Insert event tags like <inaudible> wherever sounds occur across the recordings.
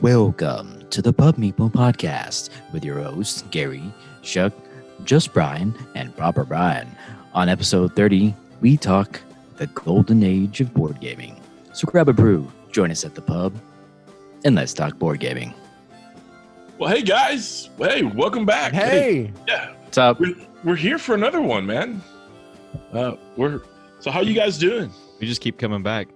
Welcome to the Pub Meeple Podcast with your hosts, Gary, Chuck, Just Brian, and Proper Brian. On episode 30, we talk the golden age of board gaming. So grab a brew, join us at the pub, and let's talk board gaming. Well, hey guys. Hey, welcome back. Hey, Yeah, What's up? we're, we're here for another one, man. Uh, we're so how you guys doing? We just keep coming back.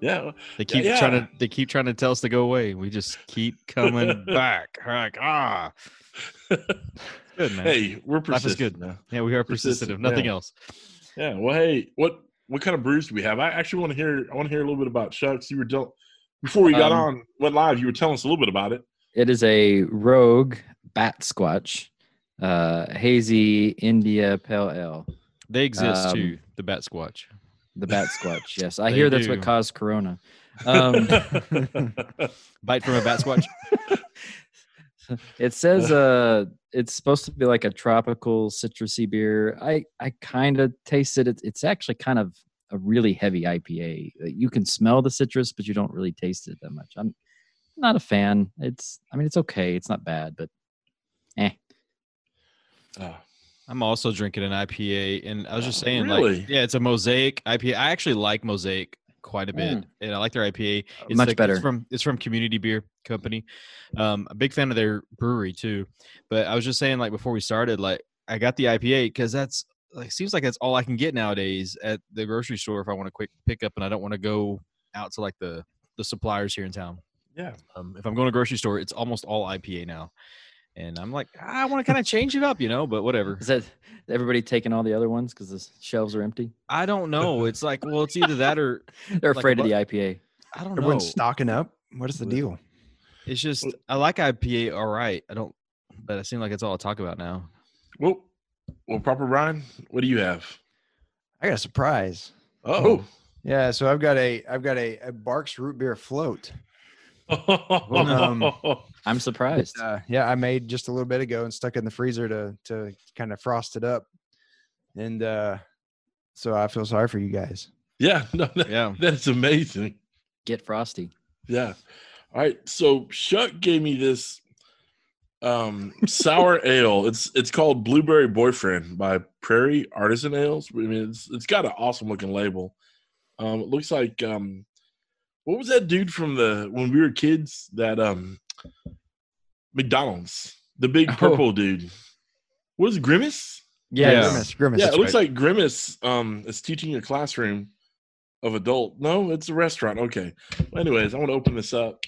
Yeah, They keep yeah. trying to they keep trying to tell us to go away. We just keep <laughs> coming back. Like, ah. Good man. hey, we're Life is persistent good. now. yeah, we are persistent persistent, if nothing yeah. else. Yeah. Well, hey, what what kind of brews do we have? I actually want to hear. I want to hear a little bit about Shucks. You were tell, before we got Um, on went live. You were telling us a little bit about it. It is a rogue Batsquatch, uh, hazy India pale ale. They exist Um, too, the Batsquatch. The Batsquatch. Yes, I hear that's do. what caused Corona. Um, <laughs> Bite from a Batsquatch. <laughs> it says uh it's supposed to be like a tropical citrusy beer. I I kind of tasted it. It's actually kind of a really heavy IPA. Uh, You can smell the citrus, but you don't really taste it that much. I'm not a fan. It's I mean it's okay. It's not bad, but eh. Oh, I'm also drinking an IPA, and I was just saying, really? like, yeah, it's a Mosaic IPA. I actually like Mosaic quite a bit, Mm. and I like their IPA. It's Much like- better. It's from it's from Community Beer Company. Um, a big fan of their brewery too. But I was just saying, like, before we started, like, I got the IPA because that's like seems like that's all I can get nowadays at the grocery store if I want to quick pick up, and I don't want to go out to like the the suppliers here in town. yeah. Um, if I'm going to grocery store, it's almost all IPA now. And I'm like, I want to kind of change it up, you know, but whatever. Is that everybody taking all the other ones because the shelves are empty? I don't know. It's like, well, it's either that or <laughs> They're Like afraid of the IPA. I don't know. everyone's stocking up. What is the deal? It's just I like IPA, all right. I don't, but it seems like it's all I talk about now. Well, well, proper Brian, What do you have? I got a surprise. Oh. Yeah, so I've got a I've got a, a Barq's root beer float. Um, I'm surprised. Uh, yeah, I made just a little bit ago and stuck it in the freezer to to kind of frost it up, and uh, so I feel sorry for you guys. yeah. <laughs> No, that- Yeah. that's amazing. Get frosty. Yeah. All right. So Shuck gave me this um sour <laughs> ale. It's it's called Blueberry Boyfriend by Prairie Artisan Ales. I mean, it's it's got an awesome looking label. Um, it looks like um, what was that dude from the when we were kids? That um, McDonald's, the big Oh. purple dude. What is it, Grimace? Yeah. Yes. Grimace, grimace. yeah, it looks right. like Grimace um is teaching a classroom of adult. No, it's a restaurant. Okay. Well, anyways, I want to open this up,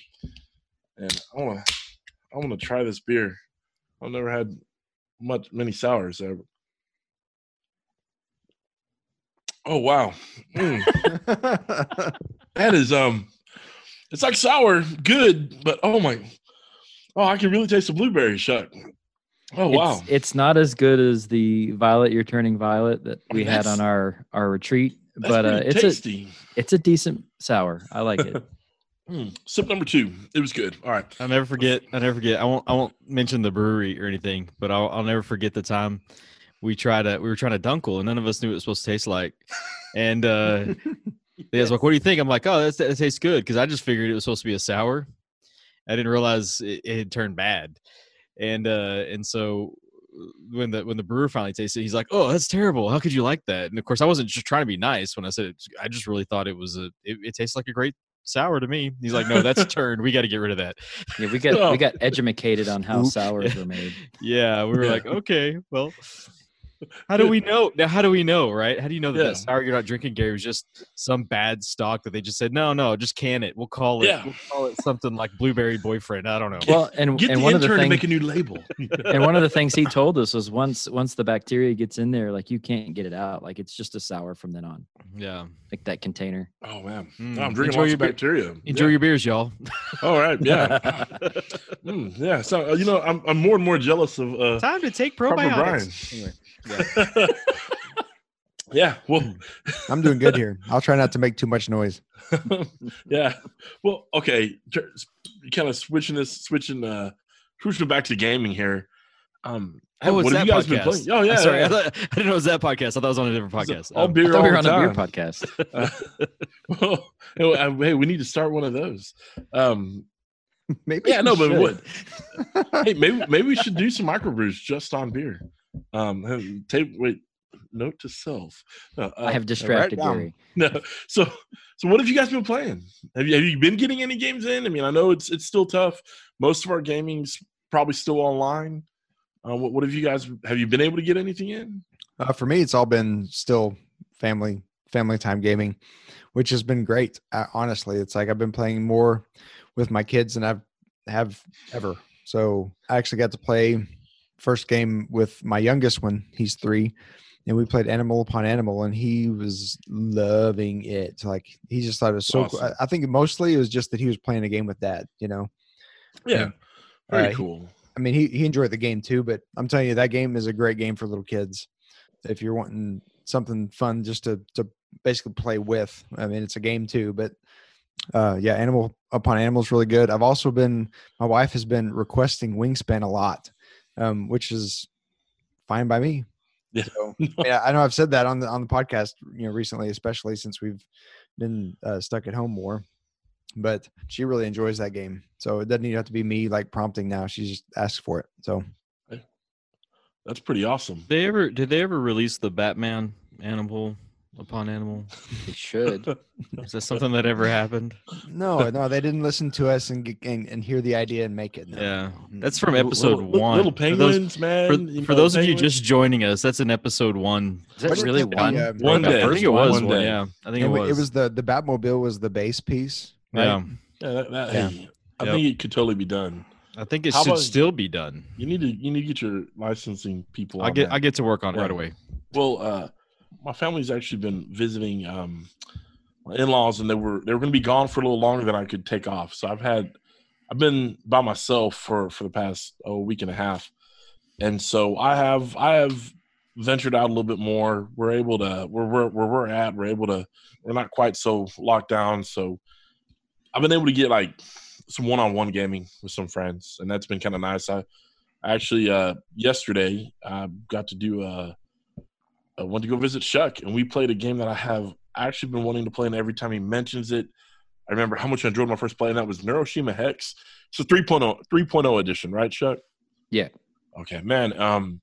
and I want to I want to try this beer. I've never had much many sours ever. Oh wow, Mm, <laughs> that is um, it's like sour, good, but oh my, oh I can really taste the blueberry. Shut. Oh wow. It's, it's not as good as the violet you're turning violet that we mean, had on our our retreat, but uh, pretty it's a tasty. it's a decent sour. I like it. <laughs> Mm, Sip number two. It was good. All right. I'll never forget. I never forget. I won't. I won't mention the brewery or anything, but I'll. I'll never forget the time we tried to. We were trying to dunkel, and none of us knew what it was supposed to taste like. And uh, <laughs> they was like, "What do you think?" I'm like, "Oh, that's, that tastes good," because I just figured it was supposed to be a sour. I didn't realize it, it had turned bad, and uh, and so when the when the brewer finally tasted, it, he's like, "Oh, that's terrible. How could you like that?" And of course, I wasn't just trying to be nice when I said it. I just really thought it was a. It, it tastes like a great sour to me. He's like, "No, that's <laughs> turned. We got to get rid of that." Yeah, we got <laughs> Oh. we got educated on how Oops. sours were made. Yeah, we were Yeah. like, okay, well, how do we <laughs> know? Now, how do we know, right? How do you know that Yeah. that sour you're not drinking, Gary, was just some bad stock that they just said, no, no, just can it. We'll call it. Yeah. We'll call it something like blueberry boyfriend. I don't know. Well, and Get and the one of the intern to things make a new label. <laughs> and one of the things he told us was once once the bacteria gets in there, like you can't get it out. Like it's just a sour from then on. Yeah. Like that container. oh man, Mm, No, I'm drinking enjoy lots your of beer- bacteria. Enjoy yeah. your beers, y'all. <laughs> All right, yeah, Mm, yeah. So uh, you know, I'm I'm more and more jealous of uh, Time to take Proper probiotics. Brian. Anyway, <laughs> yeah. Well, I'm doing good here. I'll try not to make too much noise. <laughs> yeah. Well, okay. Kind of switching this, switching, uh, switching back to gaming here. Um, Oh, it's what have that you guys been playing? Oh yeah, sorry, yeah. I, thought, I didn't know it was that podcast. I thought it was on a different podcast. all Um, beer I thought all we were the on a beer time. podcast. <laughs> Uh, well, hey, we need to start one of those. Um, maybe. Yeah, we no, but it should. would. hey, maybe maybe we should do some microbrews just on beer. Um, and take wait. Note to self. Uh, I have distracted down. Gary. <laughs> no. So so what have you guys been playing? Have you have you been getting any games in? I mean, I know it's it's still tough. Most of our gaming's probably still online. Uh, what, what have you guys have you been able to get anything in? Uh, for me, it's all been still family family time gaming, which has been great. Uh, honestly, it's like I've been playing more with my kids than I've have ever. So I actually got to play first game with my youngest one. He's three, and we played Animal Upon Animal, and he was loving it. Like he just thought it was so. cool. I, think mostly it was just that he was playing a game with dad. You know, Yeah, Yeah. very Uh, he- cool. I mean, he he enjoyed the game too, but I'm telling you, that game is a great game for little kids. If you're wanting something fun just to to basically play with, I mean, it's a game too. But uh, yeah, Animal Upon Animal is really good. I've also been, my wife has been requesting Wingspan a lot, um, which is fine by me. Yeah. So, <laughs> yeah, I know I've said that on the on the podcast, you know, recently, especially since we've been uh, stuck at home more. But she really enjoys that game, so it doesn't even have to be me like prompting now. She just asks for it. So That's pretty awesome. They ever did they ever release the Batman animal upon animal? It should. <laughs> Is that something that ever happened? no, no, they didn't listen to us and get- and, and hear the idea and make it. No. Yeah, Mm. that's from episode little, one. Little For those- penguins, man. For, you for know, those of you just joining us, that's in episode one. Is that What is really it? One? uh, One day. I think it was One one. day. Yeah, I think it, it was. it was the the Batmobile was the base piece. Right? Yeah, Yeah, that, that, Yeah. hey, I Yep. think it could totally be done. I think it How should about- still be done. You need to you need to get your licensing people. I get that. I get to work on it Yeah. right away. Well, uh, my family's actually been visiting um, my in-laws, and they were they were going to be gone for a little longer than I could take off. So I've had I've been by myself for for the past oh, week and a half, and so I have I have ventured out a little bit more. We're able to we're where we're at. We're able to we're not quite so locked down. So I've been able to get like some one-on-one gaming with some friends, and that's been kind of nice. I actually uh, yesterday I got to do a I went to go visit Shuck, and we played a game that I have actually been wanting to play. And every time he mentions it, I remember how much I enjoyed my first play, and that was Neuroshima Hex. It's a 3.0, 3.0 edition, right, Shuck? Yeah. Okay, man. Um,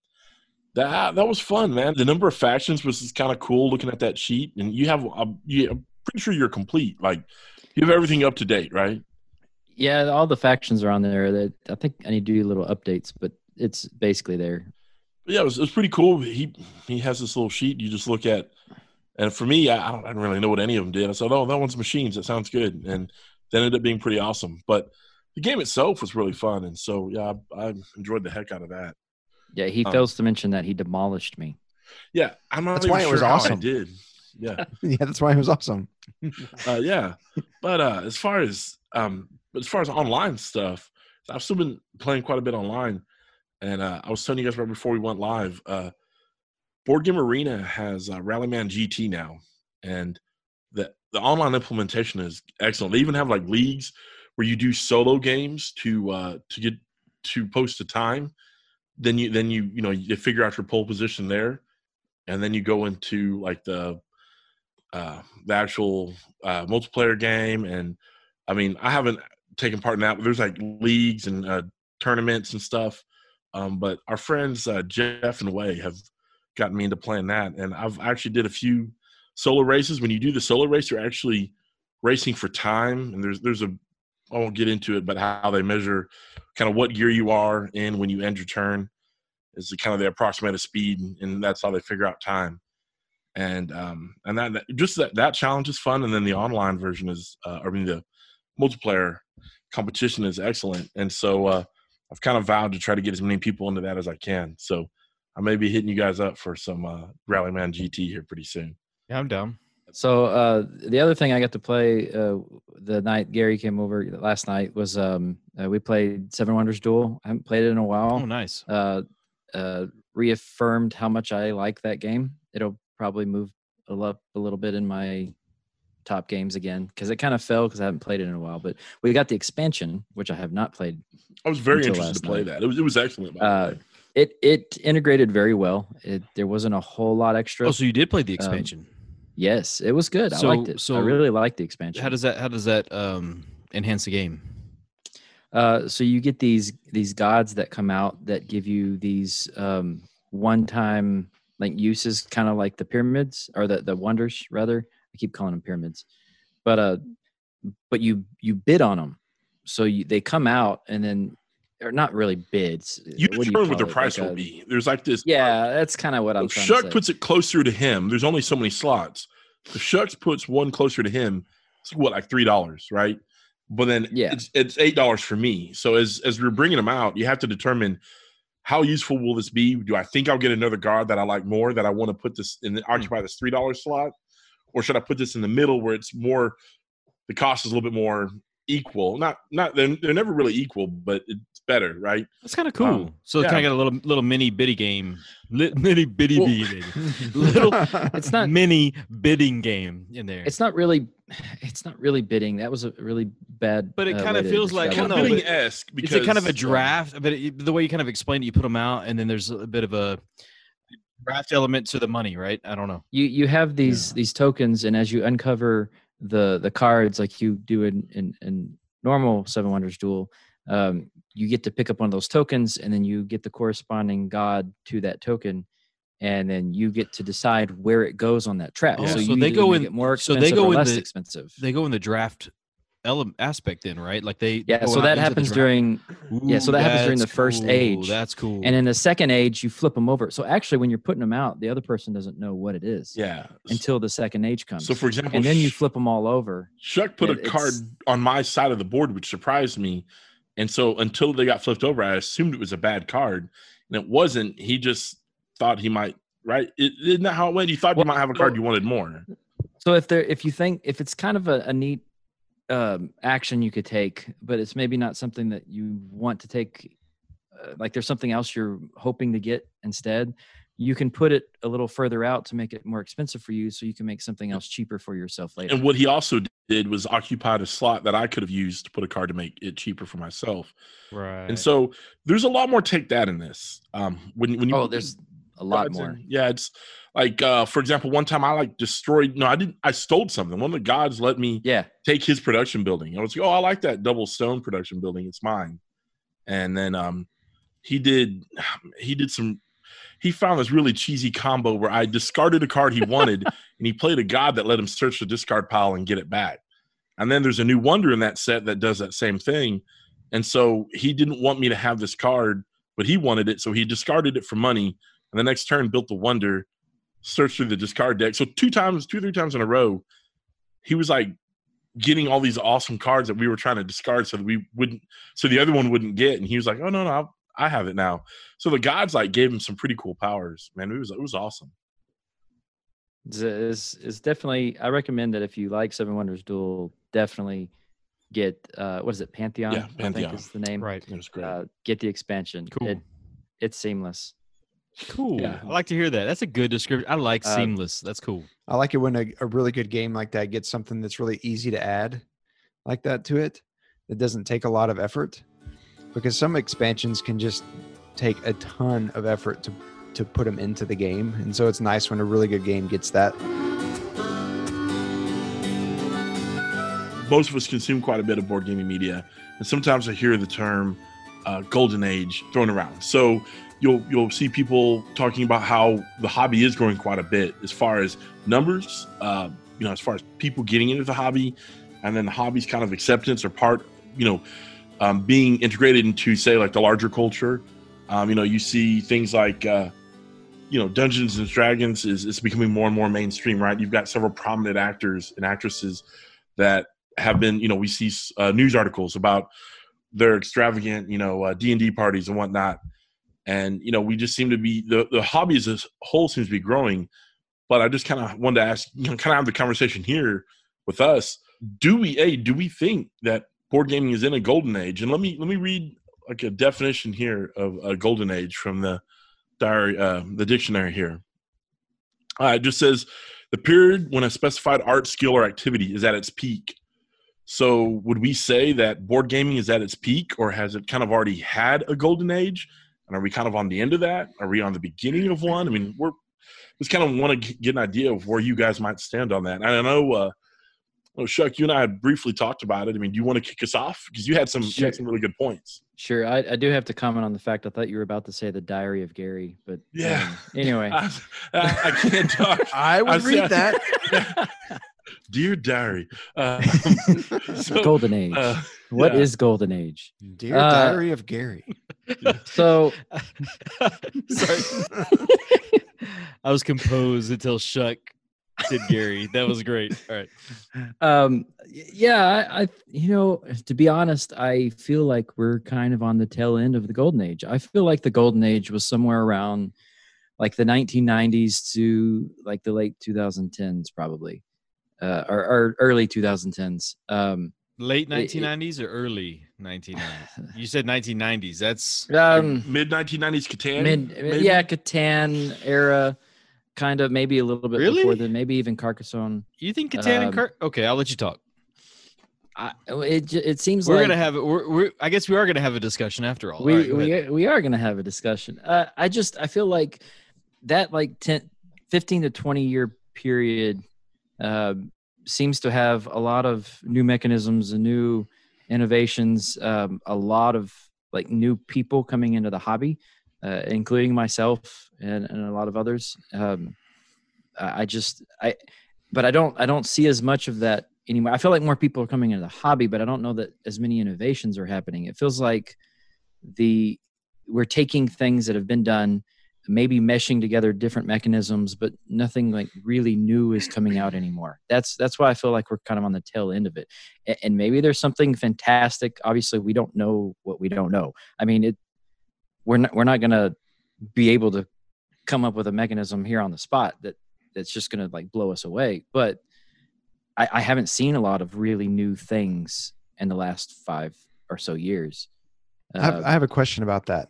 that that was fun, man. The number of factions was kind of cool. Looking at that sheet, and you have, uh, you, I'm pretty sure you're complete. Like you have everything up to date, right? Yeah, all the factions are on there. That I think I need to do little updates, but it's basically there. But yeah, it was, it was pretty cool. He he has this little sheet you just look at, and for me, I, I don't I didn't really know what any of them did. I said, "Oh, that one's machines. That sounds good," and that ended up being pretty awesome. But the game itself was really fun, and so yeah, I, I enjoyed the heck out of that. Yeah, he Um, fails to mention that he demolished me. Yeah, I'm not That's even why it was how I awesome. did. Yeah, <laughs> yeah, that's why it was awesome. <laughs> uh, yeah. But uh, as far as um, as far as online stuff, I've still been playing quite a bit online. And uh, I was telling you guys right before we went live, uh, Board Game Arena has uh, Rallyman GT now, and the the online implementation is excellent. They even have like leagues where you do solo games to uh, to get to post a time. Then you then you you know you figure out your pole position there, and then you go into like the uh, the actual uh, multiplayer game. And I mean, I haven't taken part in that, but there's like leagues and uh, tournaments and stuff. Um, but our friends uh, Jeff and Way have gotten me into playing that, and I've actually did a few solo races. When you do the solo race, you're actually racing for time, and there's there's a I won't get into it, but how they measure kind of what gear you are in when you end your turn is kind of the approximated speed, and that's how they figure out time and um and that that- just that that challenge is fun and then the online version is uh, i mean the multiplayer competition is excellent and so uh i've kind of vowed to try to get as many people into that as i can so i may be hitting you guys up for some uh rallyman gt here pretty soon Yeah, I'm down. So uh, the other thing I got to play uh, the night Gary came over last night was um, uh, we played Seven Wonders Duel. I haven't played it in a while. Oh, nice. uh, uh, reaffirmed how much I like that game. It'll probably move up a little bit in my top games again because it kind of fell because I haven't played it in a while. But we got the expansion, which I have not played. i was very interested to play night. that it was, it was excellent by the Uh, way. It it integrated very well. It there wasn't a whole lot extra. Oh, so you did play the Um, expansion. yes, it was good. I So- liked it. so I really liked the expansion. how does that how does that um enhance the game? Uh, so you get these these gods that come out that give you these um, one time like uses, kind of like the pyramids or the the wonders rather. I keep calling them pyramids, but uh, but you you bid on them, so you, they come out and then or not really bids. You What determine what the it? price Like will a- be. There's like this. Yeah, that's kind of what I'm Shuck puts it closer to him. There's only so many slots. If Shucks puts one closer to him, it's what like three dollars, right? But then Yeah. it's it's eight dollars for me. So as as we're bringing them out, you have to determine how useful will this be. Do I think I'll get another guard that I like more that I want to put this in the occupy this three dollar slot, or should I put this in the middle where it's more the cost is a little bit more equal? Not not they're, they're never really equal, but it's better, right? That's kind of cool. Um, so yeah. kind of got a little little mini bitty game, Li- mini bitty Well- bitty, <laughs> little It's <laughs> not. mini bidding game in there. It's not really. It's not really bidding. That was a really bad. But it uh, kinda feels like- describe well, no, bidding esque because Is it kind of a um, draft? But it, the way you kind of explained it, you put them out, and then there's a bit of a draft element to the money, right? I don't know. you you have these these tokens and as you uncover the the cards like you do in in, in normal seven wonders duel um, you get to pick up one of those tokens and then you get the corresponding god to that token and then you get to decide where it goes on that track Oh, so, so you they go in- it more so they go or in less the- expensive They go in the draft element aspect, then, right? Like they yeah so that happens draft. during yeah, so that happens during the first cool, age. That's cool. and in the second age you flip them over so actually when you're putting them out the other person doesn't know what it is Yeah. until the second age comes So for example, and then you flip them all over Shuck put Yeah, a card on my side of the board, which surprised me. And so until they got flipped over, I assumed it was a bad card, and it wasn't. He just thought he might. Right? It, isn't that how it went? You thought Well, you might have a card well- you wanted more. So if there, if you think if it's kind of a, a neat um, action you could take, but it's maybe not something that you want to take, uh, like there's something else you're hoping to get instead, you can put it a little further out to make it more expensive for you, so you can make something else cheaper for yourself later. And what he also did was occupied a slot that I could have used to put a card to make it cheaper for myself. right. And so there's a lot more take that in this. Um, when when you oh, there's a lot more. Yeah, it's like uh, for example, one time I like destroyed. No, I didn't. I stole something. One of the gods let me Yeah, take his production building. I was like, oh, I like that double stone production building. It's mine. And then um, he did <sighs> he did some he found this really cheesy combo where I discarded a card he wanted <laughs> and he played a god that let him search the discard pile and get it back. And then there's a new wonder in that set that does that same thing. And so he didn't want me to have this card, but he wanted it. So he discarded it for money. And the next turn built the wonder, searched through the discard deck. So two times, two, three times in a row, he was like getting all these awesome cards that we were trying to discard so that we wouldn't so the other one wouldn't get and he was like oh no no I'll, i have it now so the gods like gave him some pretty cool powers man it was it was awesome it's, it's, it's definitely. I recommend that if you like Seven Wonders Duel, definitely get uh, what is it, Pantheon? Yeah, I Pantheon. think is the name. right. it was great Uh, get the expansion. Cool. It, it's seamless. Cool. Yeah. I like to hear that. That's a good description. I like Uh, seamless. That's cool. I like it when a, a really good game like that gets something that's really easy to add like that to it. That doesn't take a lot of effort because some expansions can just take a ton of effort to to put them into the game. And so it's nice when a really good game gets that. most of us consume quite a bit of board gaming media and sometimes i hear the term uh, golden age thrown around so you'll you'll see people talking about how the hobby is growing quite a bit as far as numbers uh, you know as far as people getting into the hobby and then the hobby's kind of acceptance or part you know um, being integrated into say like the larger culture. Um, you know you see things like uh, you know dungeons and dragons is, is becoming more and more mainstream right? You've got several prominent actors and actresses that have been you know we see uh, news articles about their extravagant you know uh, d&d parties and whatnot and you know we just seem to be the, the hobby as a whole seems to be growing. But i just kind of wanted to ask you know kind of have the conversation here with us. Do we a do we think that board gaming is in a golden age? And let me let me read like a definition here of a golden age from the diary uh, the dictionary here. Uh, it just says the period when a specified art skill or activity is at its peak. So would we say that board gaming is at its peak or has it kind of already had a golden age and are we kind of on the end of that are we on the beginning of one i mean we're just kind of want to get an idea of where you guys might stand on that and i know uh Oh, Shuck, you and I had briefly talked about it. I mean, do you want to kick us off because you had some you had some really good points. Sure, I, I do have to comment on the fact I thought you were about to say the Diary of Gary, but Yeah. um, anyway, <laughs> I, I, I can't talk. <laughs> I would I read said- that. <laughs> Dear diary. Um, so, Golden Age. uh, What is yeah. Golden Age? Dear Uh, Diary of Gary. <laughs> So <laughs> Sorry. <laughs> I was composed until Shuck did Gary. That was great. All right. um yeah I, I you know to be honest i feel like we're kind of on the tail end of the golden age i feel like the golden age was somewhere around like the 1990s to like the late 2010s probably uh or, or early 2010s um Late It- it- 1990s or early 1990s? <laughs> You said 1990s. That's um Mid 1990s Catan. mid maybe? yeah catan era kind of maybe a little bit Really? before then maybe even carcassonne you think Catan and Um, Car- Okay, I'll let you talk. I, it it seems We're like gonna have. We're, we're. I guess we are gonna have a discussion after all. we All right, we, ahead. are, we are going to have a discussion uh, i just i feel like that like 10 15 to 20 year period uh, seems to have a lot of new mechanisms and new innovations um, a lot of like new people coming into the hobby uh, including myself and, and a lot of others. Um, I, I just i but i don't i don't see as much of that anymore. I feel like more people are coming into the hobby but i don't know that as many innovations are happening. It feels like the we're taking things that have been done maybe meshing together different mechanisms but nothing like really new is coming out anymore. That's that's why i feel like we're kind of on the tail end of it. And maybe there's something fantastic. Obviously we don't know what we don't know. I mean it we're not we're not going to be able to come up with a mechanism here on the spot that that's just going to like blow us away. But I, I haven't seen a lot of really new things in the last five or so years. I have, Uh, I have a question about that.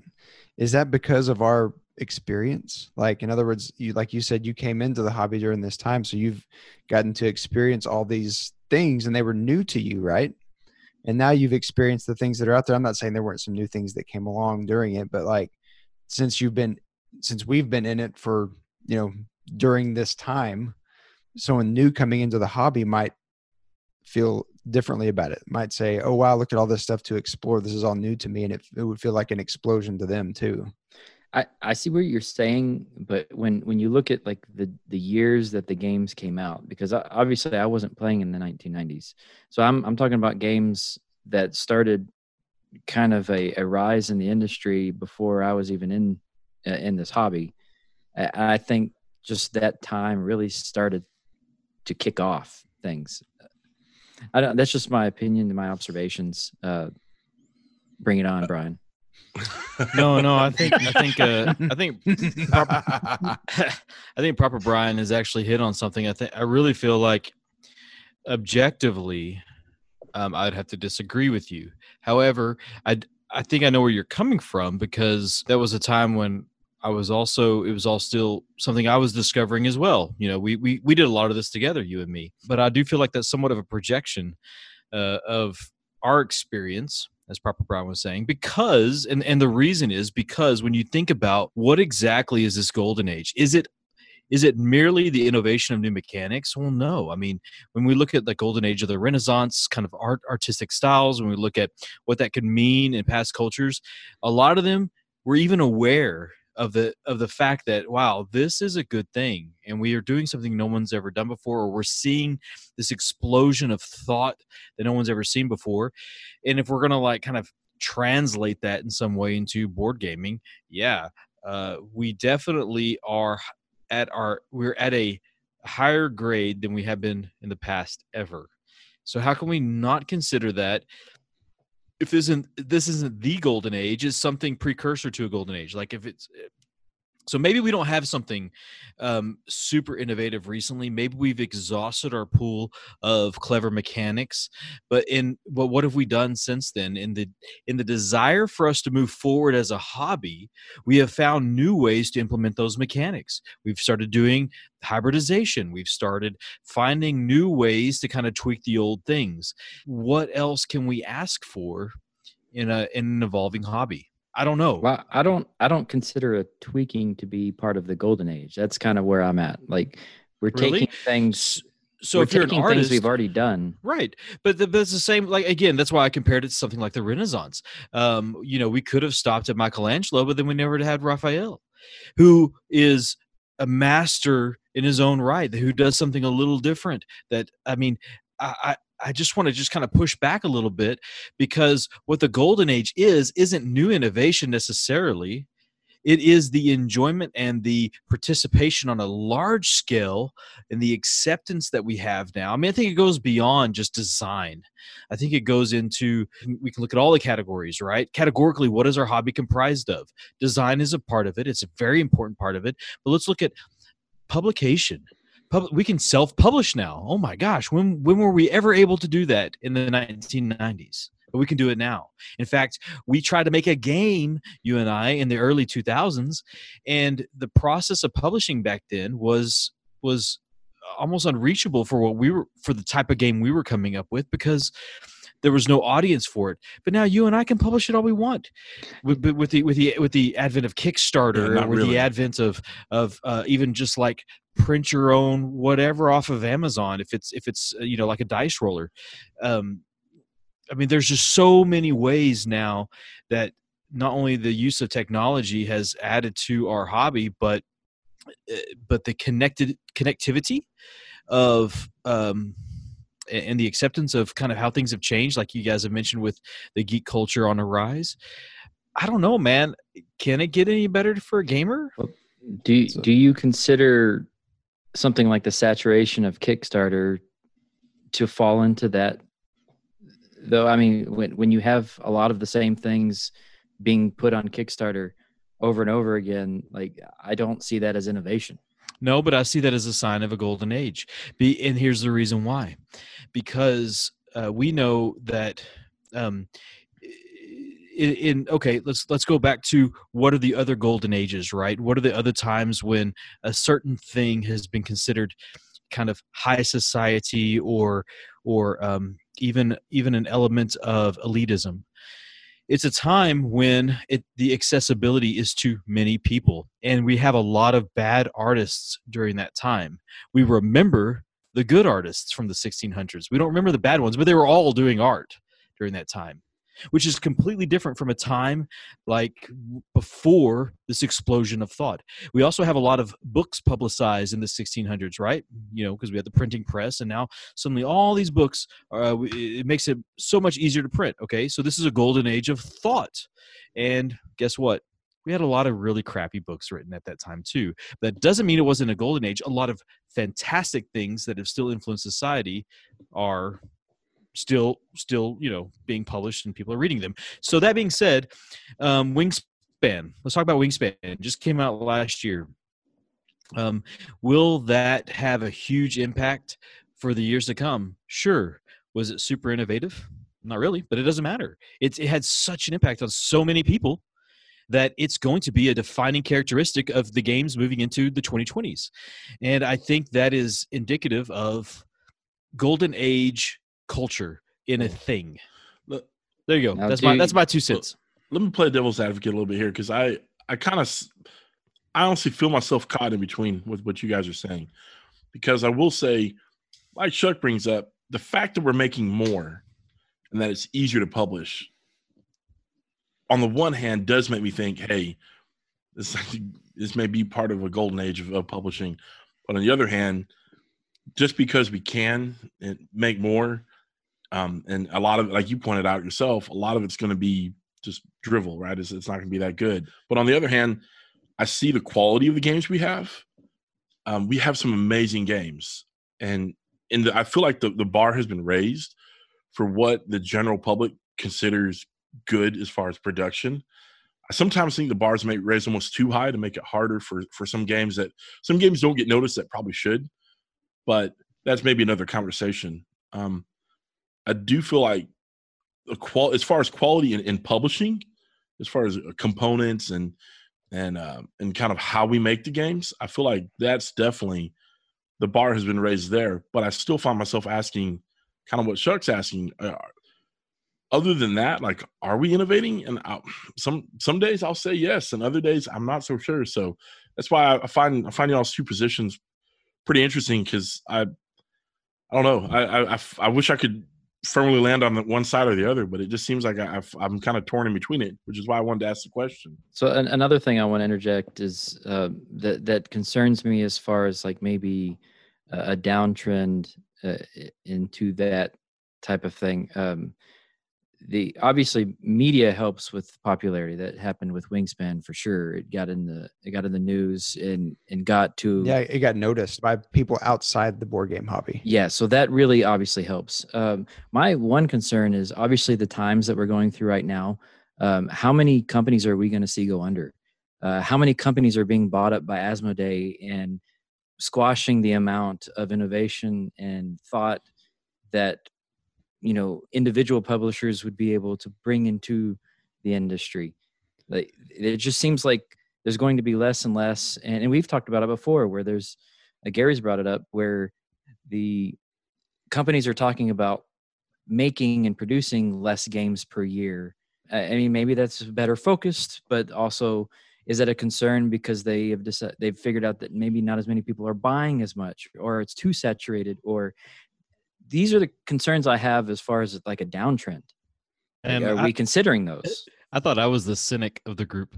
Is that because of our experience? Like, in other words, you like you said, you came into the hobby during this time, so you've gotten to experience all these things, and they were new to you, right? And now you've experienced the things that are out there. I'm not saying there weren't some new things that came along during it, but like since you've been, since we've been in it for, you know, during this time, someone new coming into the hobby might feel differently about it. Might say, "Oh wow, look at all this stuff to explore. This is all new to me," and it it would feel like an explosion to them too. I, I see what you're saying, but when when you look at like the the years that the games came out, because I, obviously I wasn't playing in the 1990s, so I'm I'm talking about games that started kind of a, a rise in the industry before I was even in uh, in this hobby. I, I think just that time really started to kick off things. I don't. That's just my opinion and my observations. Uh, bring it on, Brian. No, no. I think. I think. Uh, I think. <laughs> I think proper Brian has actually hit on something. I think I really feel like objectively, um, I'd have to disagree with you. However, I I think I know where you're coming from because that was a time when I was also it was all still something I was discovering as well. You know, we we we did a lot of this together, you and me. But I do feel like that's somewhat of a projection uh, of our experience as proper Brian was saying because and and the reason is because when you think about what exactly is this golden age is it is it merely the innovation of new mechanics? Well no. I mean when we look at the golden age of the renaissance kind of art artistic styles when we look at what that could mean in past cultures a lot of them were even aware of the of the fact that wow this is a good thing and we are doing something no one's ever done before or we're seeing this explosion of thought that no one's ever seen before and if we're gonna like kind of translate that in some way into board gaming yeah uh, we definitely are at our we're at a higher grade than we have been in the past ever. So how can we not consider that if this isn't this isn't the golden age is something precursor to a golden age. Like if it's eh, so maybe we don't have something um, super innovative recently. Maybe we've exhausted our pool of clever mechanics but in but what have we done since then? In the in the desire for us to move forward as a hobby we have found new ways to implement those mechanics. We've started doing hybridization. We've started finding new ways to kind of tweak the old things. What else can we ask for in a in an evolving hobby i don't know Well, I don't I don't consider a tweaking to be part of the golden age. That's kind of where I'm at. Like we're Really? taking things so We're if you're an artist, we've already done. Right. But, the, but it's the same. Like, again, that's why I compared it to something like the Renaissance. Um, you know, we could have stopped at Michelangelo, but then we never had Raphael, who is a master in his own right, who does something a little different. That, I mean, I, I just want to just kind of push back a little bit because what the golden age is isn't new innovation necessarily it is the enjoyment and the participation on a large scale and the acceptance that we have now. I mean, I think it goes beyond just design. I think it goes into, we can look at all the categories, right? Categorically, what is our hobby comprised of? Design is a part of it, it's a very important part of it. But let's look at publication. Pub- we can self-publish now. Oh my gosh, when when were we ever able to do that in the 1990s? but we can do it now. In fact, we tried to make a game, you and I, in the early 2000s, and the process of publishing back then was was almost unreachable for what we were for the type of game we were coming up with because there was no audience for it. But now you and I can publish it all we want. With, with the with the with the advent of Kickstarter, Yeah, or with really. the advent of of uh, even just like print your own whatever off of Amazon, if it's if it's uh, you know like a dice roller. Um, I mean, there's just so many ways now that not only the use of technology has added to our hobby, but uh, but the connected connectivity of um, and the acceptance of kind of how things have changed, like you guys have mentioned with the geek culture on a rise. I don't know, man. Can it get any better for a gamer? Do do you consider something like the saturation of Kickstarter to fall into that? Though I mean, when when you have a lot of the same things being put on Kickstarter over and over again, like I don't see that as innovation. No, but I see that as a sign of a golden age. Be, and here's the reason why, because uh, we know that. Um, in, in okay, let's let's go back to what are the other golden ages, right? What are the other times when a certain thing has been considered kind of high society or or um, even even an element of elitism? it's a time when it, the accessibility is to many people and we have a lot of bad artists during that time we remember the good artists from the 1600s we don't remember the bad ones but they were all doing art during that time which is completely different from a time like before this explosion of thought. We also have a lot of books publicized in the 1600s right? You know because we had the printing press and now suddenly all these books uh, it makes it so much easier to print okay? So this is a golden age of thought. And guess what? We had a lot of really crappy books written at that time too. That doesn't mean it wasn't a golden age. A lot of fantastic things that have still influenced society are still still you know being published and people are reading them. So that being said um wingspan let's talk about wingspan. It just came out last year. Um will that have a huge impact for the years to come? Sure. Was it super innovative? Not really but it doesn't matter. It's it had such an impact on so many people that it's going to be a defining characteristic of the games moving into the 2020s and i think that is indicative of golden age culture in a oh. thing. There you go. Now, that's do my you- that's my two cents. let me play devil's advocate a little bit here because I I kind of I honestly feel myself caught in between with what you guys are saying. Because I will say, like Chuck brings up, the fact that we're making more and that it's easier to publish. On the one hand, does make me think, hey, this <laughs> this may be part of a golden age of, of publishing, but on the other hand, just because we can and make more, um, and a lot of like you pointed out yourself, a lot of it's going to be just drivel, right? It's, it's not going to be that good. But on the other hand, I see the quality of the games we have. Um, we have some amazing games, and in the, I feel like the, the bar has been raised for what the general public considers good as far as production. I sometimes think the bars may raise almost too high to make it harder for for some games that some games don't get noticed that probably should, but that's maybe another conversation. Um, I do feel like the qual as far as quality in, in publishing, as far as uh, components and and uh, and kind of how we make the games, I feel like that's definitely the bar has been raised there. But I still find myself asking, kind of what Chuck's asking. Uh, other than that, like, are we innovating? And i some some days I'll say yes, and other days I'm not so sure. So that's why I, I find I find y'all's two positions pretty interesting because I I don't know. I I wish I could firmly land on the one side or the other, but it just seems like I, I'm kind of torn in between it, which is why I wanted to ask the question. So an, another thing I want to interject is uh, that that concerns me as far as like maybe a, a downtrend uh, into that type of thing. Um, the obviously media helps with popularity. That happened with Wingspan for sure. It got in the it got in the news and and got to Yeah, it got noticed by people outside the board game hobby. yeah, so that really obviously helps. Um, my one concern is obviously the times that we're going through right now. Um, how many companies are we going to see go under? Uh, how many companies are being bought up by Asmodee and squashing the amount of innovation and thought that you know individual publishers would be able to bring into the industry? Like it just seems like there's going to be less and less, and, and we've talked about it before, where there's uh, Gary's brought it up, where the companies are talking about making and producing less games per year. I mean, maybe that's better focused, but also is that a concern because they have decided they've figured out that maybe not as many people are buying as much, or it's too saturated, or these are the concerns I have as far as like a downtrend. Like, And are I- we considering those? I thought I was the cynic of the group.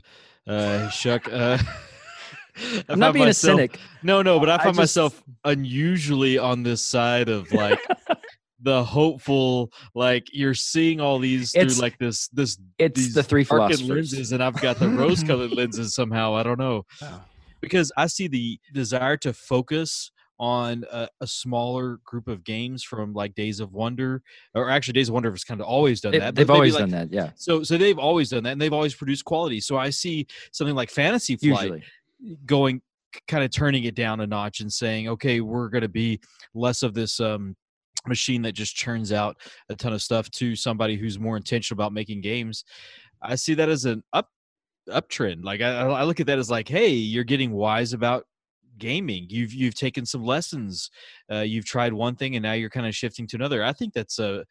Uh, Shuck. Uh, <laughs> I I'm not being myself- a cynic. No, no, but I I find just- myself unusually on this side of like <laughs> the hopeful. Like you're seeing all these It's- through like this this It's these the three darkened philosophers. lenses, and I've got the rose-colored <laughs> lenses somehow. I don't know because I see the desire to focus on a, a smaller group of games from like Days of Wonder, or actually Days of Wonder has kind of always done that. They've always like, done that, yeah. So, so they've always done that, and they've always produced quality. So I see something like Fantasy Flight Usually, going, kind of turning it down a notch and saying, okay, we're going to be less of this um, machine that just churns out a ton of stuff to somebody who's more intentional about making games. I see that as an up uptrend. Like I, I look at that as like, hey, you're getting wise about gaming. You've you've taken some lessons. Uh, you've tried one thing and now you're kind of shifting to another. I think that's a,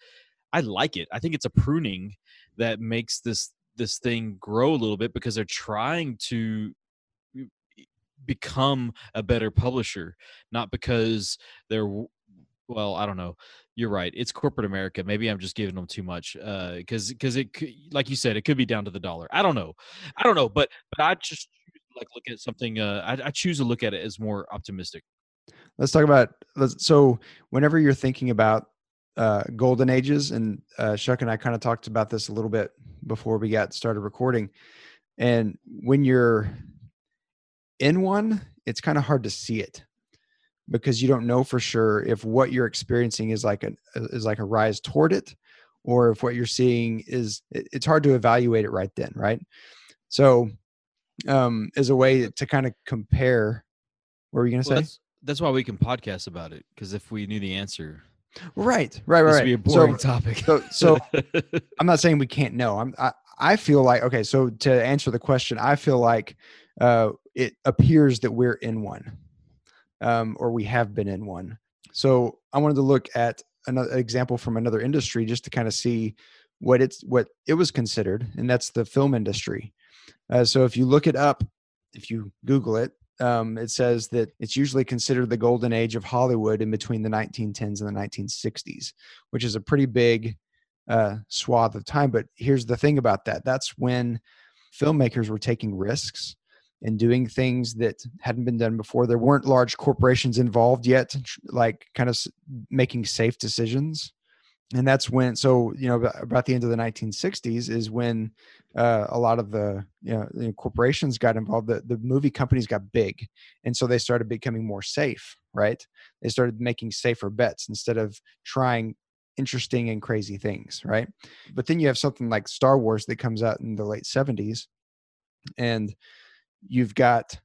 I like it. I think it's a pruning that makes this this thing grow a little bit because they're trying to become a better publisher, not because they're well, I don't know. You're right. It's corporate America. Maybe I'm just giving them too much because because it could, like you said, it could be down to the dollar. I don't know. I don't know, but but I just like look at something. Uh, I, I choose to look at it as more optimistic. Let's talk about so whenever you're thinking about uh, golden ages, and uh, Shuck and I kind of talked about this a little bit before we got started recording. And when you're in one, it's kind of hard to see it because you don't know for sure if what you're experiencing is like a is like a rise toward it, or if what you're seeing is it- it's hard to evaluate it right then, right? So, um, as a way to kind of compare, what were you gonna Well, say? that's that's why we can podcast about it because if we knew the answer, Right, right, this right. would be a boring So, topic. so, so <laughs> I'm not saying we can't know. I'm, I, I feel like okay. So to answer the question, I feel like uh, it appears that we're in one, um, or we have been in one. So I wanted to look at another example from another industry just to kind of see what it's what it was considered, and that's the film industry. Uh, so if you look it up, if you Google it, um, it says that it's usually considered the golden age of Hollywood in between the 1910s and the 1960s, which is a pretty big uh, swath of time. But here's the thing about that that's when filmmakers were taking risks and doing things that hadn't been done before. There weren't large corporations involved yet, like kind of making safe decisions. And that's when, so, you know, about- the end of the 1960s is when uh, a lot of the, you know, the corporations got involved. The, the movie companies got big. And so they started becoming more safe, right? They started making safer bets instead of trying interesting and crazy things, right? But then you have something like Star Wars that comes out in the late 70s, and you've got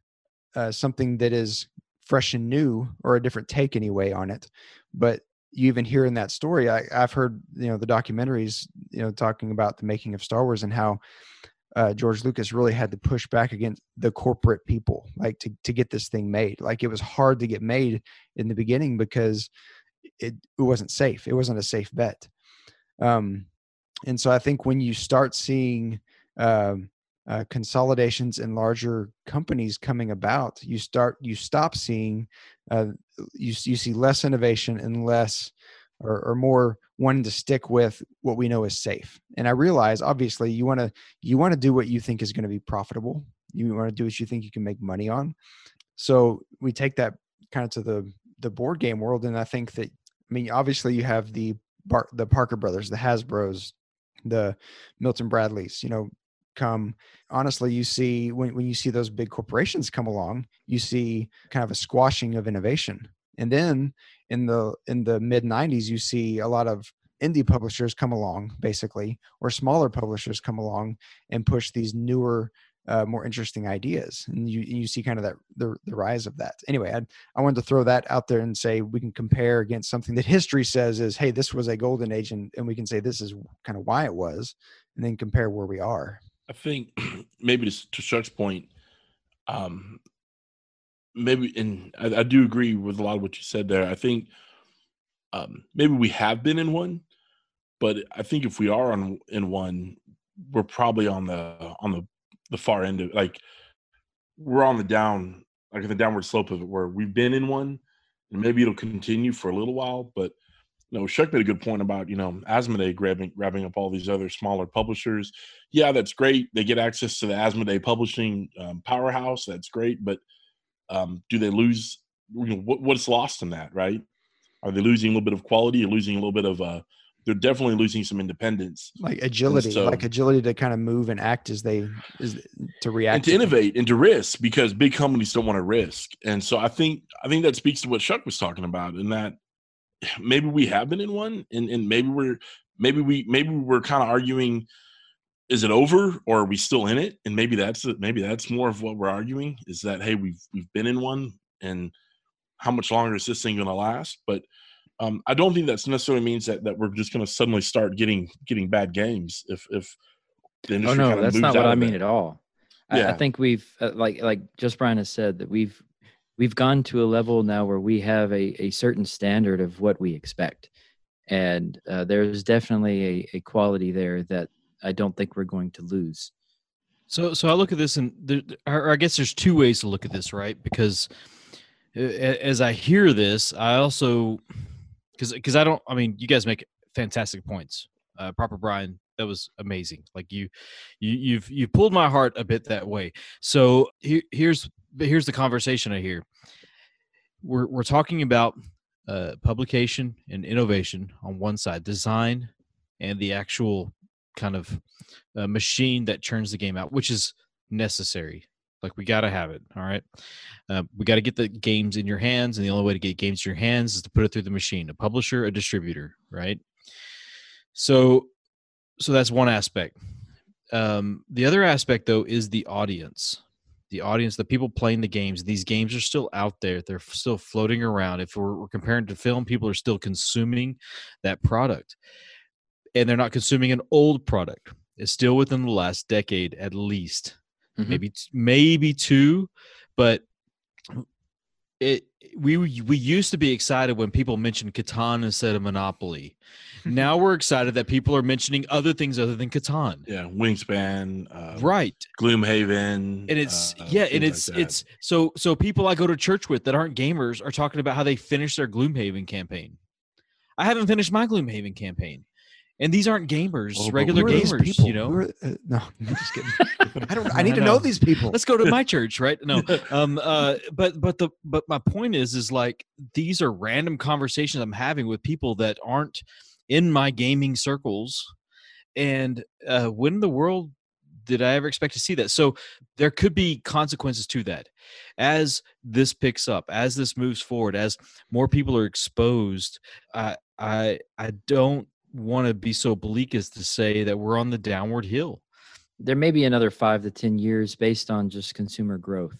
uh, something that is fresh and new or a different take anyway on it. But you even hear in that story, I, I've heard, you know, the documentaries, you know, talking about the making of Star Wars and how uh, George Lucas really had to push back against the corporate people, like to, to get this thing made. Like it was hard to get made in the beginning because it, it wasn't safe. It wasn't a safe bet. Um, and so I think when you start seeing um, uh, consolidations and larger companies coming about, you start you stop seeing uh, you you see less innovation and less or, or more wanting to stick with what we know is safe. And I realize obviously you want to you want to do what you think is going to be profitable. You want to do what you think you can make money on. So we take that kind of to the the board game world, and I think that I mean obviously you have the Bar- the Parker brothers, the Hasbro's, the Milton Bradleys, you know, come honestly you see when, when you see those big corporations come along you see kind of a squashing of innovation. And then in the in the mid 90s you see a lot of indie publishers come along basically or smaller publishers come along and push these newer uh, more interesting ideas. And you you see kind of that the, the rise of that. Anyway I, I wanted to throw that out there and say we can compare against something that <laughs> history says is hey this was a golden age and, and we can say this is kind of why it was and then compare where we are I think <clears throat> maybe to, to Chuck's point, um, maybe, and I, I, do agree with a lot of what you said there. I think um, maybe we have been in one, but I think if we are on in one, we're probably on the on the the far end of like we're on the down like the downward slope of it where we've been in one and maybe it'll continue for a little while but you know, Chuck made a good point about, you know, Asmodee grabbing grabbing up all these other smaller publishers. Yeah, that's great. They get access to the Asmodee publishing um, powerhouse. That's great. But um, do they lose? You know, what, what's lost in that, right? Are they losing a little bit of quality? Or losing a little bit of uh, they're definitely losing some independence, like agility, so, like agility to kind of move and act as they is to react and to, to innovate and to risk because big companies don't want to risk. And so I think I think that speaks to what Chuck was talking about, in that <sighs> maybe we have been in one and, and maybe we're maybe we maybe we're kind of arguing is it over or are we still in it and maybe that's maybe that's more of what we're arguing is that hey we've we've been in one and how much longer is this thing going to last but um, i don't think that necessarily means that that we're just going to suddenly start getting getting bad games if if the oh, industry oh no that's not what i mean it. at all yeah. I, I think we've uh, like like just brian has said that we've we've gone to a level now where we have a, a certain standard of what we expect. And uh, there's definitely a, a quality there that i don't think we're going to lose. So so i look at this and there, or i guess there's two ways to look at this right? Because as i hear this i also because because i don't i mean you guys make fantastic points. Uh, proper brian that was amazing. Like you you you've you pulled my heart a bit that way. So here, here's but here's the conversation I hear. We're we're talking about uh, publication and innovation on one side, design and the actual kind of uh, machine that churns the game out, which is necessary. Like we got to have it. All right, uh, we got to get the games in your hands, and the only way to get games in your hands is to put it through the machine. A publisher, a distributor, right? So, so that's one aspect. Um, the other aspect, though, is the audience the audience, the people playing the games, these games are still out there. They're still floating around. If we're, we're comparing to film, people are still consuming that product. And they're not consuming an old product. It's still within the last decade at least. Mm-hmm. Maybe maybe two, but it we we used to be excited when people mentioned Catan instead of Monopoly. now we're <laughs> excited that people are mentioning other things other than Catan. Yeah, Wingspan, uh, right? Gloomhaven, and it's uh, yeah, and it's like it's so so people I go to church with that aren't gamers are talking about how they finished their Gloomhaven campaign. I haven't finished my Gloomhaven campaign. And these aren't gamers, oh, regular gamers. You know, uh, no, <laughs> I'm just kidding. <laughs> I don't. I need I to know these people. Let's go to my <laughs> church, right? No, um, uh, but but the but my point is, is like these are random conversations I'm having with people that aren't in my gaming circles, and uh, when in the world did I ever expect to see that? So there could be consequences to that as this picks up, as this moves forward, as more people are exposed. I I I don't want to be so bleak as to say that we're on the downward hill. There may be another five to ten years based on just consumer growth.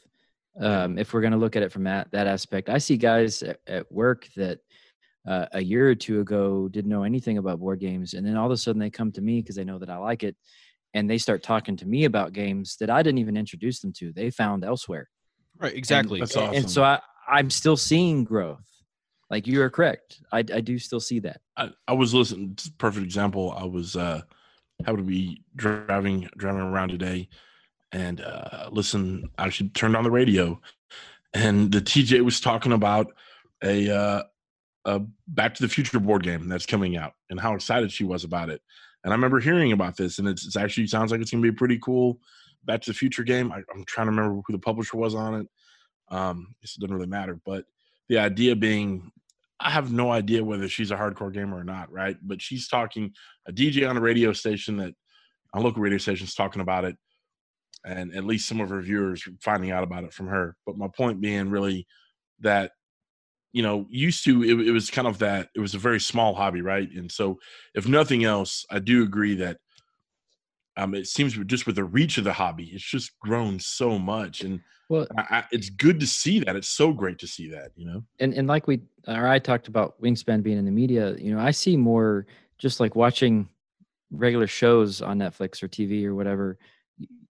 Um, if we're going to look at it from that that aspect, I see guys at, at work that uh, a year or two ago didn't know anything about board games, and then all of a sudden they come to me because they know that I like it, and they start talking to me about games that I didn't even introduce them to. They found elsewhere. Right. Exactly. And, That's awesome. And so I, I'm still seeing growth. Like you are correct. I, I do still see that. I, I was listening. Perfect example. I was uh happened to be driving driving around today, and uh, listen. I actually turned on the radio, and the TJ was talking about a uh, a Back to the Future board game that's coming out and how excited she was about it. And I remember hearing about this, and it's, it's actually sounds like it's going to be a pretty cool Back to the Future game. I, am trying to remember who the publisher was on it. Um, it doesn't really matter, but the idea being, I have no idea whether she's a hardcore gamer or not, right? But she's talking a DJ on a radio station that on local radio stations talking about it, and at least some of her viewers finding out about it from her. But my point being really that you know used to it, it was kind of that it was a very small hobby, right? And so if nothing else, I do agree that um, it seems just with the reach of the hobby, it's just grown so much, and well, I, I, it's good to see that. It's so great to see that, you know. And and like we or I talked about Wingspan being in the media, you know, I see more just like watching regular shows on Netflix or TV or whatever.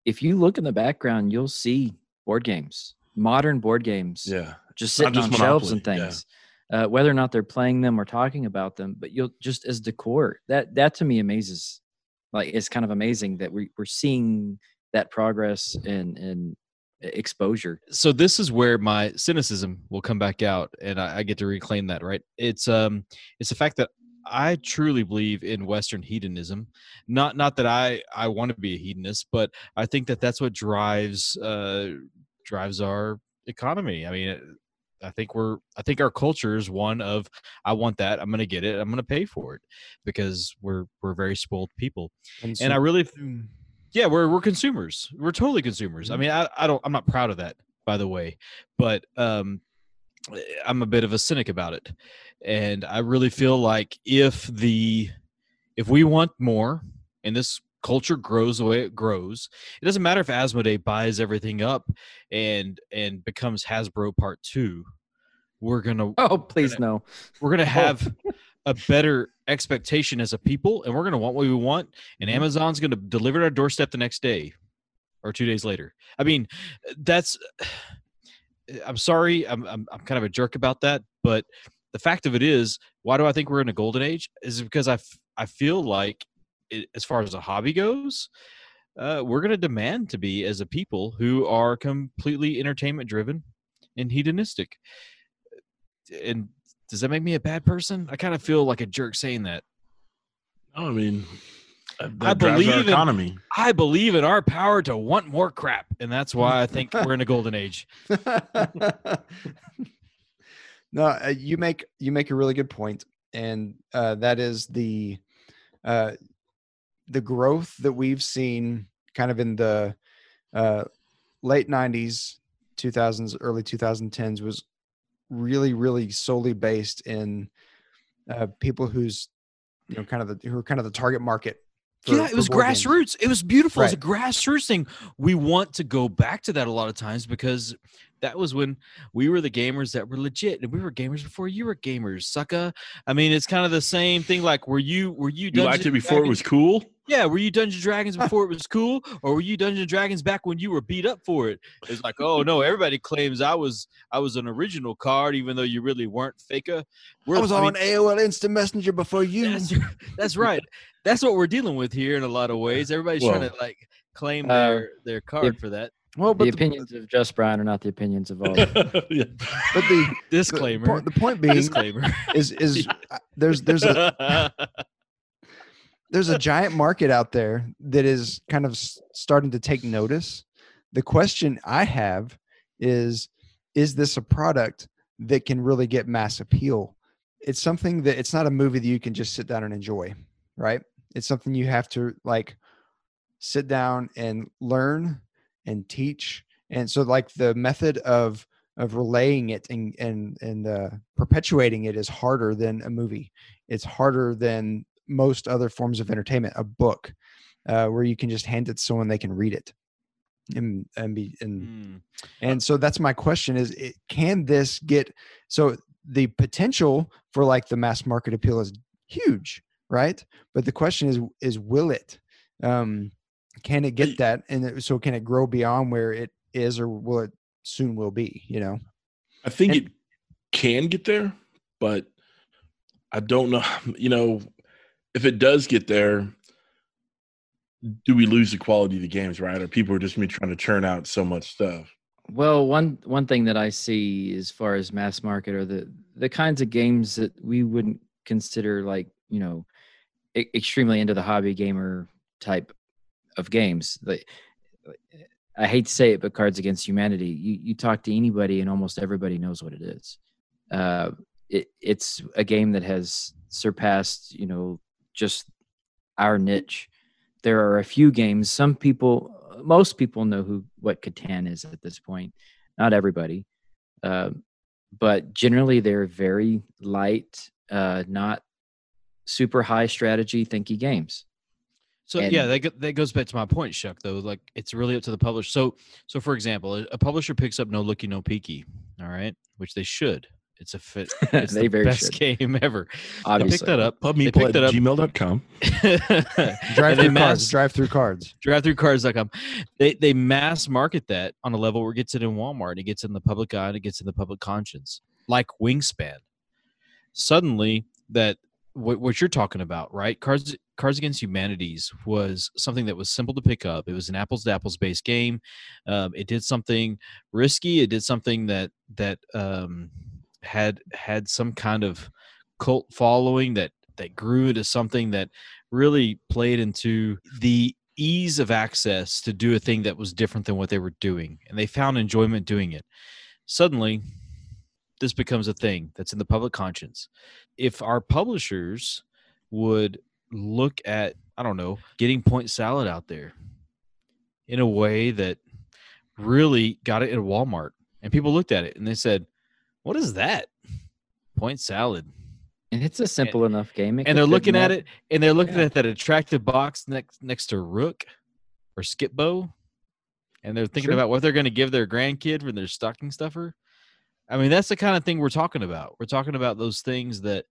If you look in the background, you'll see board games, modern board games, yeah, just sitting just on Monopoly. shelves and things. Yeah. Uh, whether or not they're playing them or talking about them, but you'll just as decor that that to me amazes like it's kind of amazing that we, we're seeing that progress and and exposure. So this is where my cynicism will come back out and I, I, get to reclaim that right? It's um it's the fact that i truly believe in western hedonism. Not not that i i want to be a hedonist but i think that that's what drives uh drives our economy. I mean I think we're I think our culture is one of I want that I'm going to get it I'm going to pay for it because we're we're very spoiled people and, and I really mm. yeah we're we're consumers we're totally consumers I mm-hmm. mean I, I don't I'm not proud of that by the way but um eh, I'm a bit of a cynic about it and I really feel like if the if we want more and this culture grows the way it grows. It doesn't matter if Asmodee buys everything up and and becomes Hasbro Part Two. We're gonna <laughs> oh please gonna, no. We're gonna have a better expectation as a people, and we're gonna want what we want. And mm-hmm. Amazon's gonna deliver it our doorstep the next day or two days later. I mean, that's. <sighs> I'm sorry, I'm, I'm I'm kind of a jerk about that, but the fact of it is, why do I think we're in a golden age? Is because I, f- I feel like it, as far as a hobby goes, uh, we're going to demand to be as a people who are completely entertainment driven and hedonistic. And does that make me a bad person? I kind of feel like a jerk saying that. I mean, I believe in economy. I believe in our power to want more crap, and that's why I think we're in a golden age. <laughs> no, uh, you make you make a really good point, and uh, that is the uh, the growth that we've seen kind of in the uh, late 90s 2000s early 2010s was really really solely based in uh, people who's you know kind of the who are kind of the target market for, yeah, it was grassroots. Games. It was beautiful. Right. It's a grassroots thing. We want to go back to that a lot of times because that was when we were the gamers that were legit, and we were gamers before you were gamers, sucker. I mean, it's kind of the same thing. Like, were you were you? You liked it before Dragons? it was cool. Yeah, were you Dungeon Dragons <laughs> before it was cool, or were you Dungeon Dragons back when you were beat up for it? It's like, oh no, everybody claims I was I was an original card, even though you really weren't faker. We're, I was I on mean, AOL Instant Messenger before you. That's, that's right. that's what we're dealing with here in a lot of ways. <laughs> Everybody's well, trying to like claim their uh, their card for that. Well, but the, the opinions of Just Brian are not the opinions of all. <laughs> yeah. But the <laughs> disclaimer. The, the point being, disclaimer <laughs> is is uh, there's there's a there's a giant market out there that is kind of starting to take notice. The question I have is, is this a product that can really get mass appeal? It's something that it's not a movie that you can just sit down and enjoy, right? It's something you have to like sit down and learn and teach. And so like the method of of relaying it and and and uh, perpetuating it is harder than a movie. It's harder than most other forms of entertainment a book uh, where you can just hand it to someone they can read it and and be and mm. and so that's my question is it, can this get so the potential for like the mass market appeal is huge right? But the question is is will it? Um can it get that and so can it grow beyond where it is or will it soon will be you know i think and, it can get there but i don't know <sighs> you know if it does get there do we lose the quality of the games, right? Or people are just gonna trying to churn out so much stuff. Well, one one thing that I see as far as mass market are the the kinds of games that we wouldn't consider like you know e- extremely into the hobby gamer type of games. Like I hate to say it, but Cards Against Humanity. You you talk to anybody, and almost everybody knows what it is. Uh, it it's a game that has surpassed you know just our niche. There are a few games. Some people, most people know who what Catan is at this point. Not everybody, uh, but generally they're very light, uh, not super high strategy thinky games. So And- yeah, that that goes back to my point, Chuck. Though, like it's really up to the publisher. So so for example, a, a publisher picks up No Looky No Peeky, all right, which they should. It's a fit. <laughs> It's They the very best should. game ever. They Obviously, picked that up. They Pubmeeple picked at it up. gmail.com. <laughs> Drive through mass cards. Drive through cards. drive through cards.com. They they mass market that on a level where it gets it in Walmart, and it gets in the public eye, and it gets in the public conscience, like Wingspan. Suddenly, that what, what you're talking about, right? Cards Cards Against Humanities was something that was simple to pick up. It was an apples to apples based game. Um, it did something risky. It did something that that um, had had some kind of cult following that that grew into something that really played into the ease of access to do a thing that was different than what they were doing and they found enjoyment doing it suddenly this becomes a thing that's in the public conscience if our publishers would look at i don't know getting point salad out there in a way that really got it in walmart and people looked at it and they said what is that point salad and it's a simple enough game. It and they're looking at it and they're looking Yeah. at that attractive box next next to rook or Skip skipbo and they're thinking Sure. about what they're going to give their grandkid for their stocking stuffer i mean that's the kind of thing we're talking about we're talking about those things that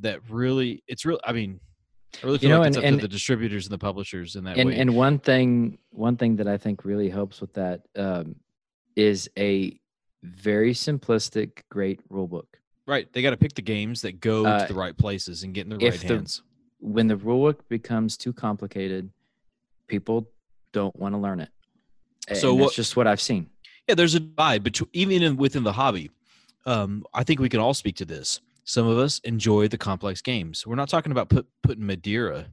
that really it's real i mean i really You feel know, like it's and- up and- to the distributors and the publishers in that and way and one thing one thing that I think really helps with that um, is a very simplistic, great rule book. right they got to pick the games that go Uh, to the right places and get in the right the- hands When the rule book becomes too complicated, people don't want to learn it. So what- that's just what I've seen. Yeah, there's a divide between even in, within the hobby. Um, I think we can all speak to this. Some of us enjoy the complex games. We're not talking about put, putting Madeira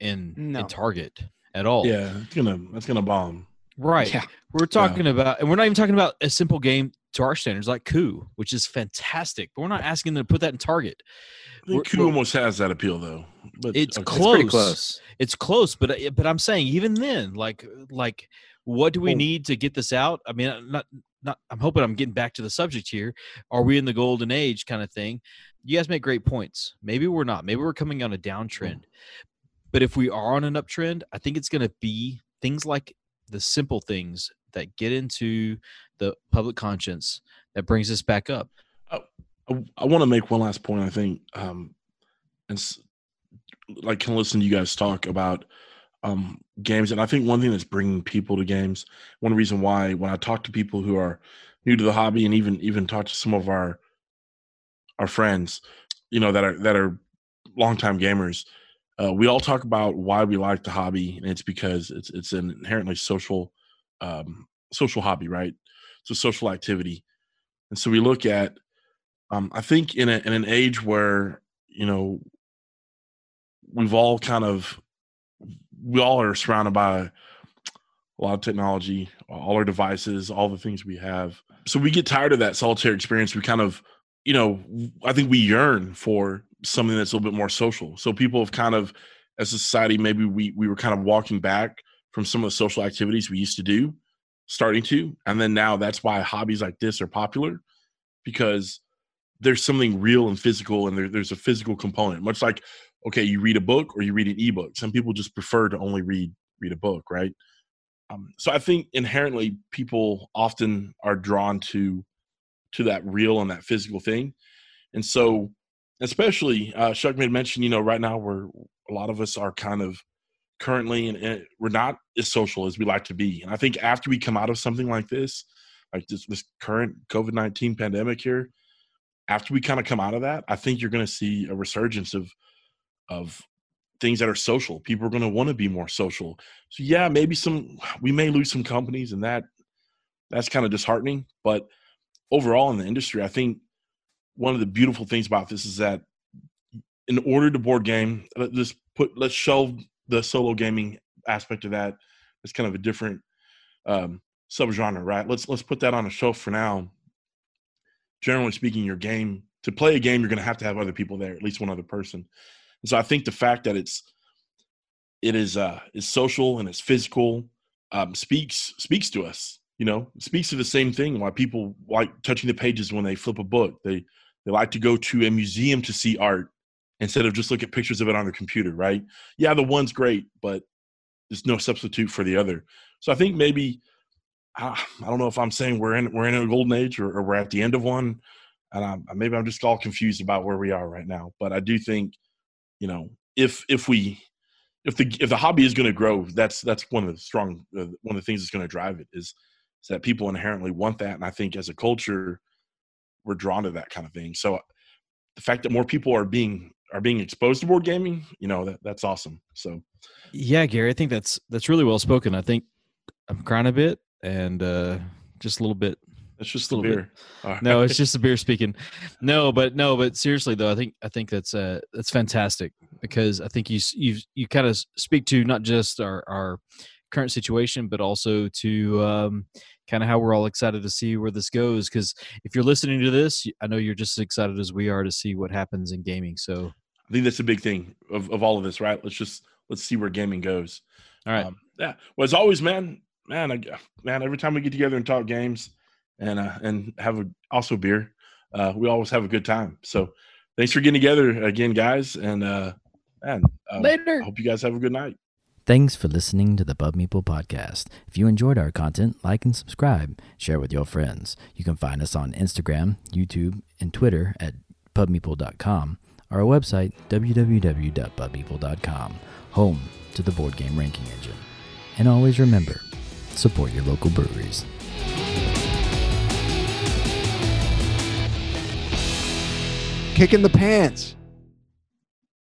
in No. in Target at all. Yeah, it's gonna that's gonna bomb. right. Yeah. We're talking about, and we're not even talking about a simple game to our standards like Coup, which is fantastic. But we're not asking them to put that in Target. I think Coup almost has that appeal though. But It's okay. close. It's close. It's close, but I- but I'm saying even then, like like what do we need to get this out? I mean, I'm not not. I'm hoping I'm getting back to the subject here. Are we in the golden age kind of thing? You guys make great points. Maybe we're not. Maybe we're coming on a downtrend. But if we are on an uptrend, I think it's going to be things like the simple things that get into the public conscience that brings us back up. I, I want to make one last point. I think, um, and like can listen to you guys talk about um, games, and I think one thing that's bringing people to games. One reason why when I talk to people who are new to the hobby, and even even talk to some of our our friends, you know that are that are longtime gamers, uh, we all talk about why we like the hobby, and it's because it's it's an inherently social um, social hobby, right? A social activity, and so we look at um, I think in a, in an age where you know we've all kind of we all are surrounded by a lot of technology, all our devices, all the things we have. So we get tired of that solitary experience. We kind of, you know, I think we yearn for something that's a little bit more social. So people have kind of, as a society, maybe we we were kind of walking back from some of the social activities we used to do, starting to, and then now that's why hobbies like this are popular because there's something real and physical and there, there's a physical component much like okay you read a book or you read an ebook. Some people just prefer to only read read a book right? Um, so i think inherently people often are drawn to to that real and that physical thing. And so especially uh chuck made mention you know right now we're a lot of us are kind of currently and, and we're not as social as we like to be and i think after we come out of something like this like this this current covid-19 pandemic here after we kind of come out of that, I think you're going to see a resurgence of of things that are social. People are going to want to be more social. So yeah, maybe some we may lose some companies, and that that's kind of disheartening. But overall in the industry, I think one of the beautiful things about this is that in order to board game, let's put let's shelve the solo gaming aspect of that is kind of a different um, subgenre, right? Let's let's put that on a shelf for now. Generally speaking, your game to play a game, you're going to have to have other people there, at least one other person. And so I think the fact that it's it is uh is social and it's physical um, speaks speaks to us. You know, speaks to the same thing. Why people like touching the pages when they flip a book. They they like to go to a museum to see art instead of just look at pictures of it on the computer, right? Yeah, the one's great, but there's no substitute for the other. So I think maybe I, I don't know if I'm saying we're in we're in a golden age or, or we're at the end of one, and I'm, maybe I'm just all confused about where we are right now. But I do think, you know, if if we if the if the hobby is going to grow, that's that's one of the strong uh, one of the things that's going to drive it is, is that people inherently want that, and I think as a culture, we're drawn to that kind of thing. So the fact that more people are being are being exposed to board gaming, you know, that that's awesome. So yeah, Gary, I think that's that's really well spoken. I think I'm crying a bit and uh, just a little bit. It's just a little beer. Right. No, it's <laughs> just a beer speaking. No, but no, but seriously though, I think I think that's uh that's fantastic because I think you you you kind of speak to not just our our current situation, but also to um, kind of how we're all excited to see where this goes. Because if you're listening to this, I know you're just as excited as we are to see what happens in gaming. So I think that's a big thing of, of all of this, right? Let's just let's see where gaming goes. All right. Um, yeah. Well, as always, man, man, I, man, every time we get together and talk games and uh, and have a, also beer, uh, we always have a good time. So thanks for getting together again, guys. And uh, man, um, later. I hope you guys have a good night. Thanks for listening to the Pub Meeple podcast. If you enjoyed our content, like and subscribe. Share with your friends. You can find us on Instagram, YouTube, and Twitter at pubmeeple.com. Our website, www.pubmeeple.com, home to the board game ranking engine. And always remember, support your local breweries. Kicking the pants.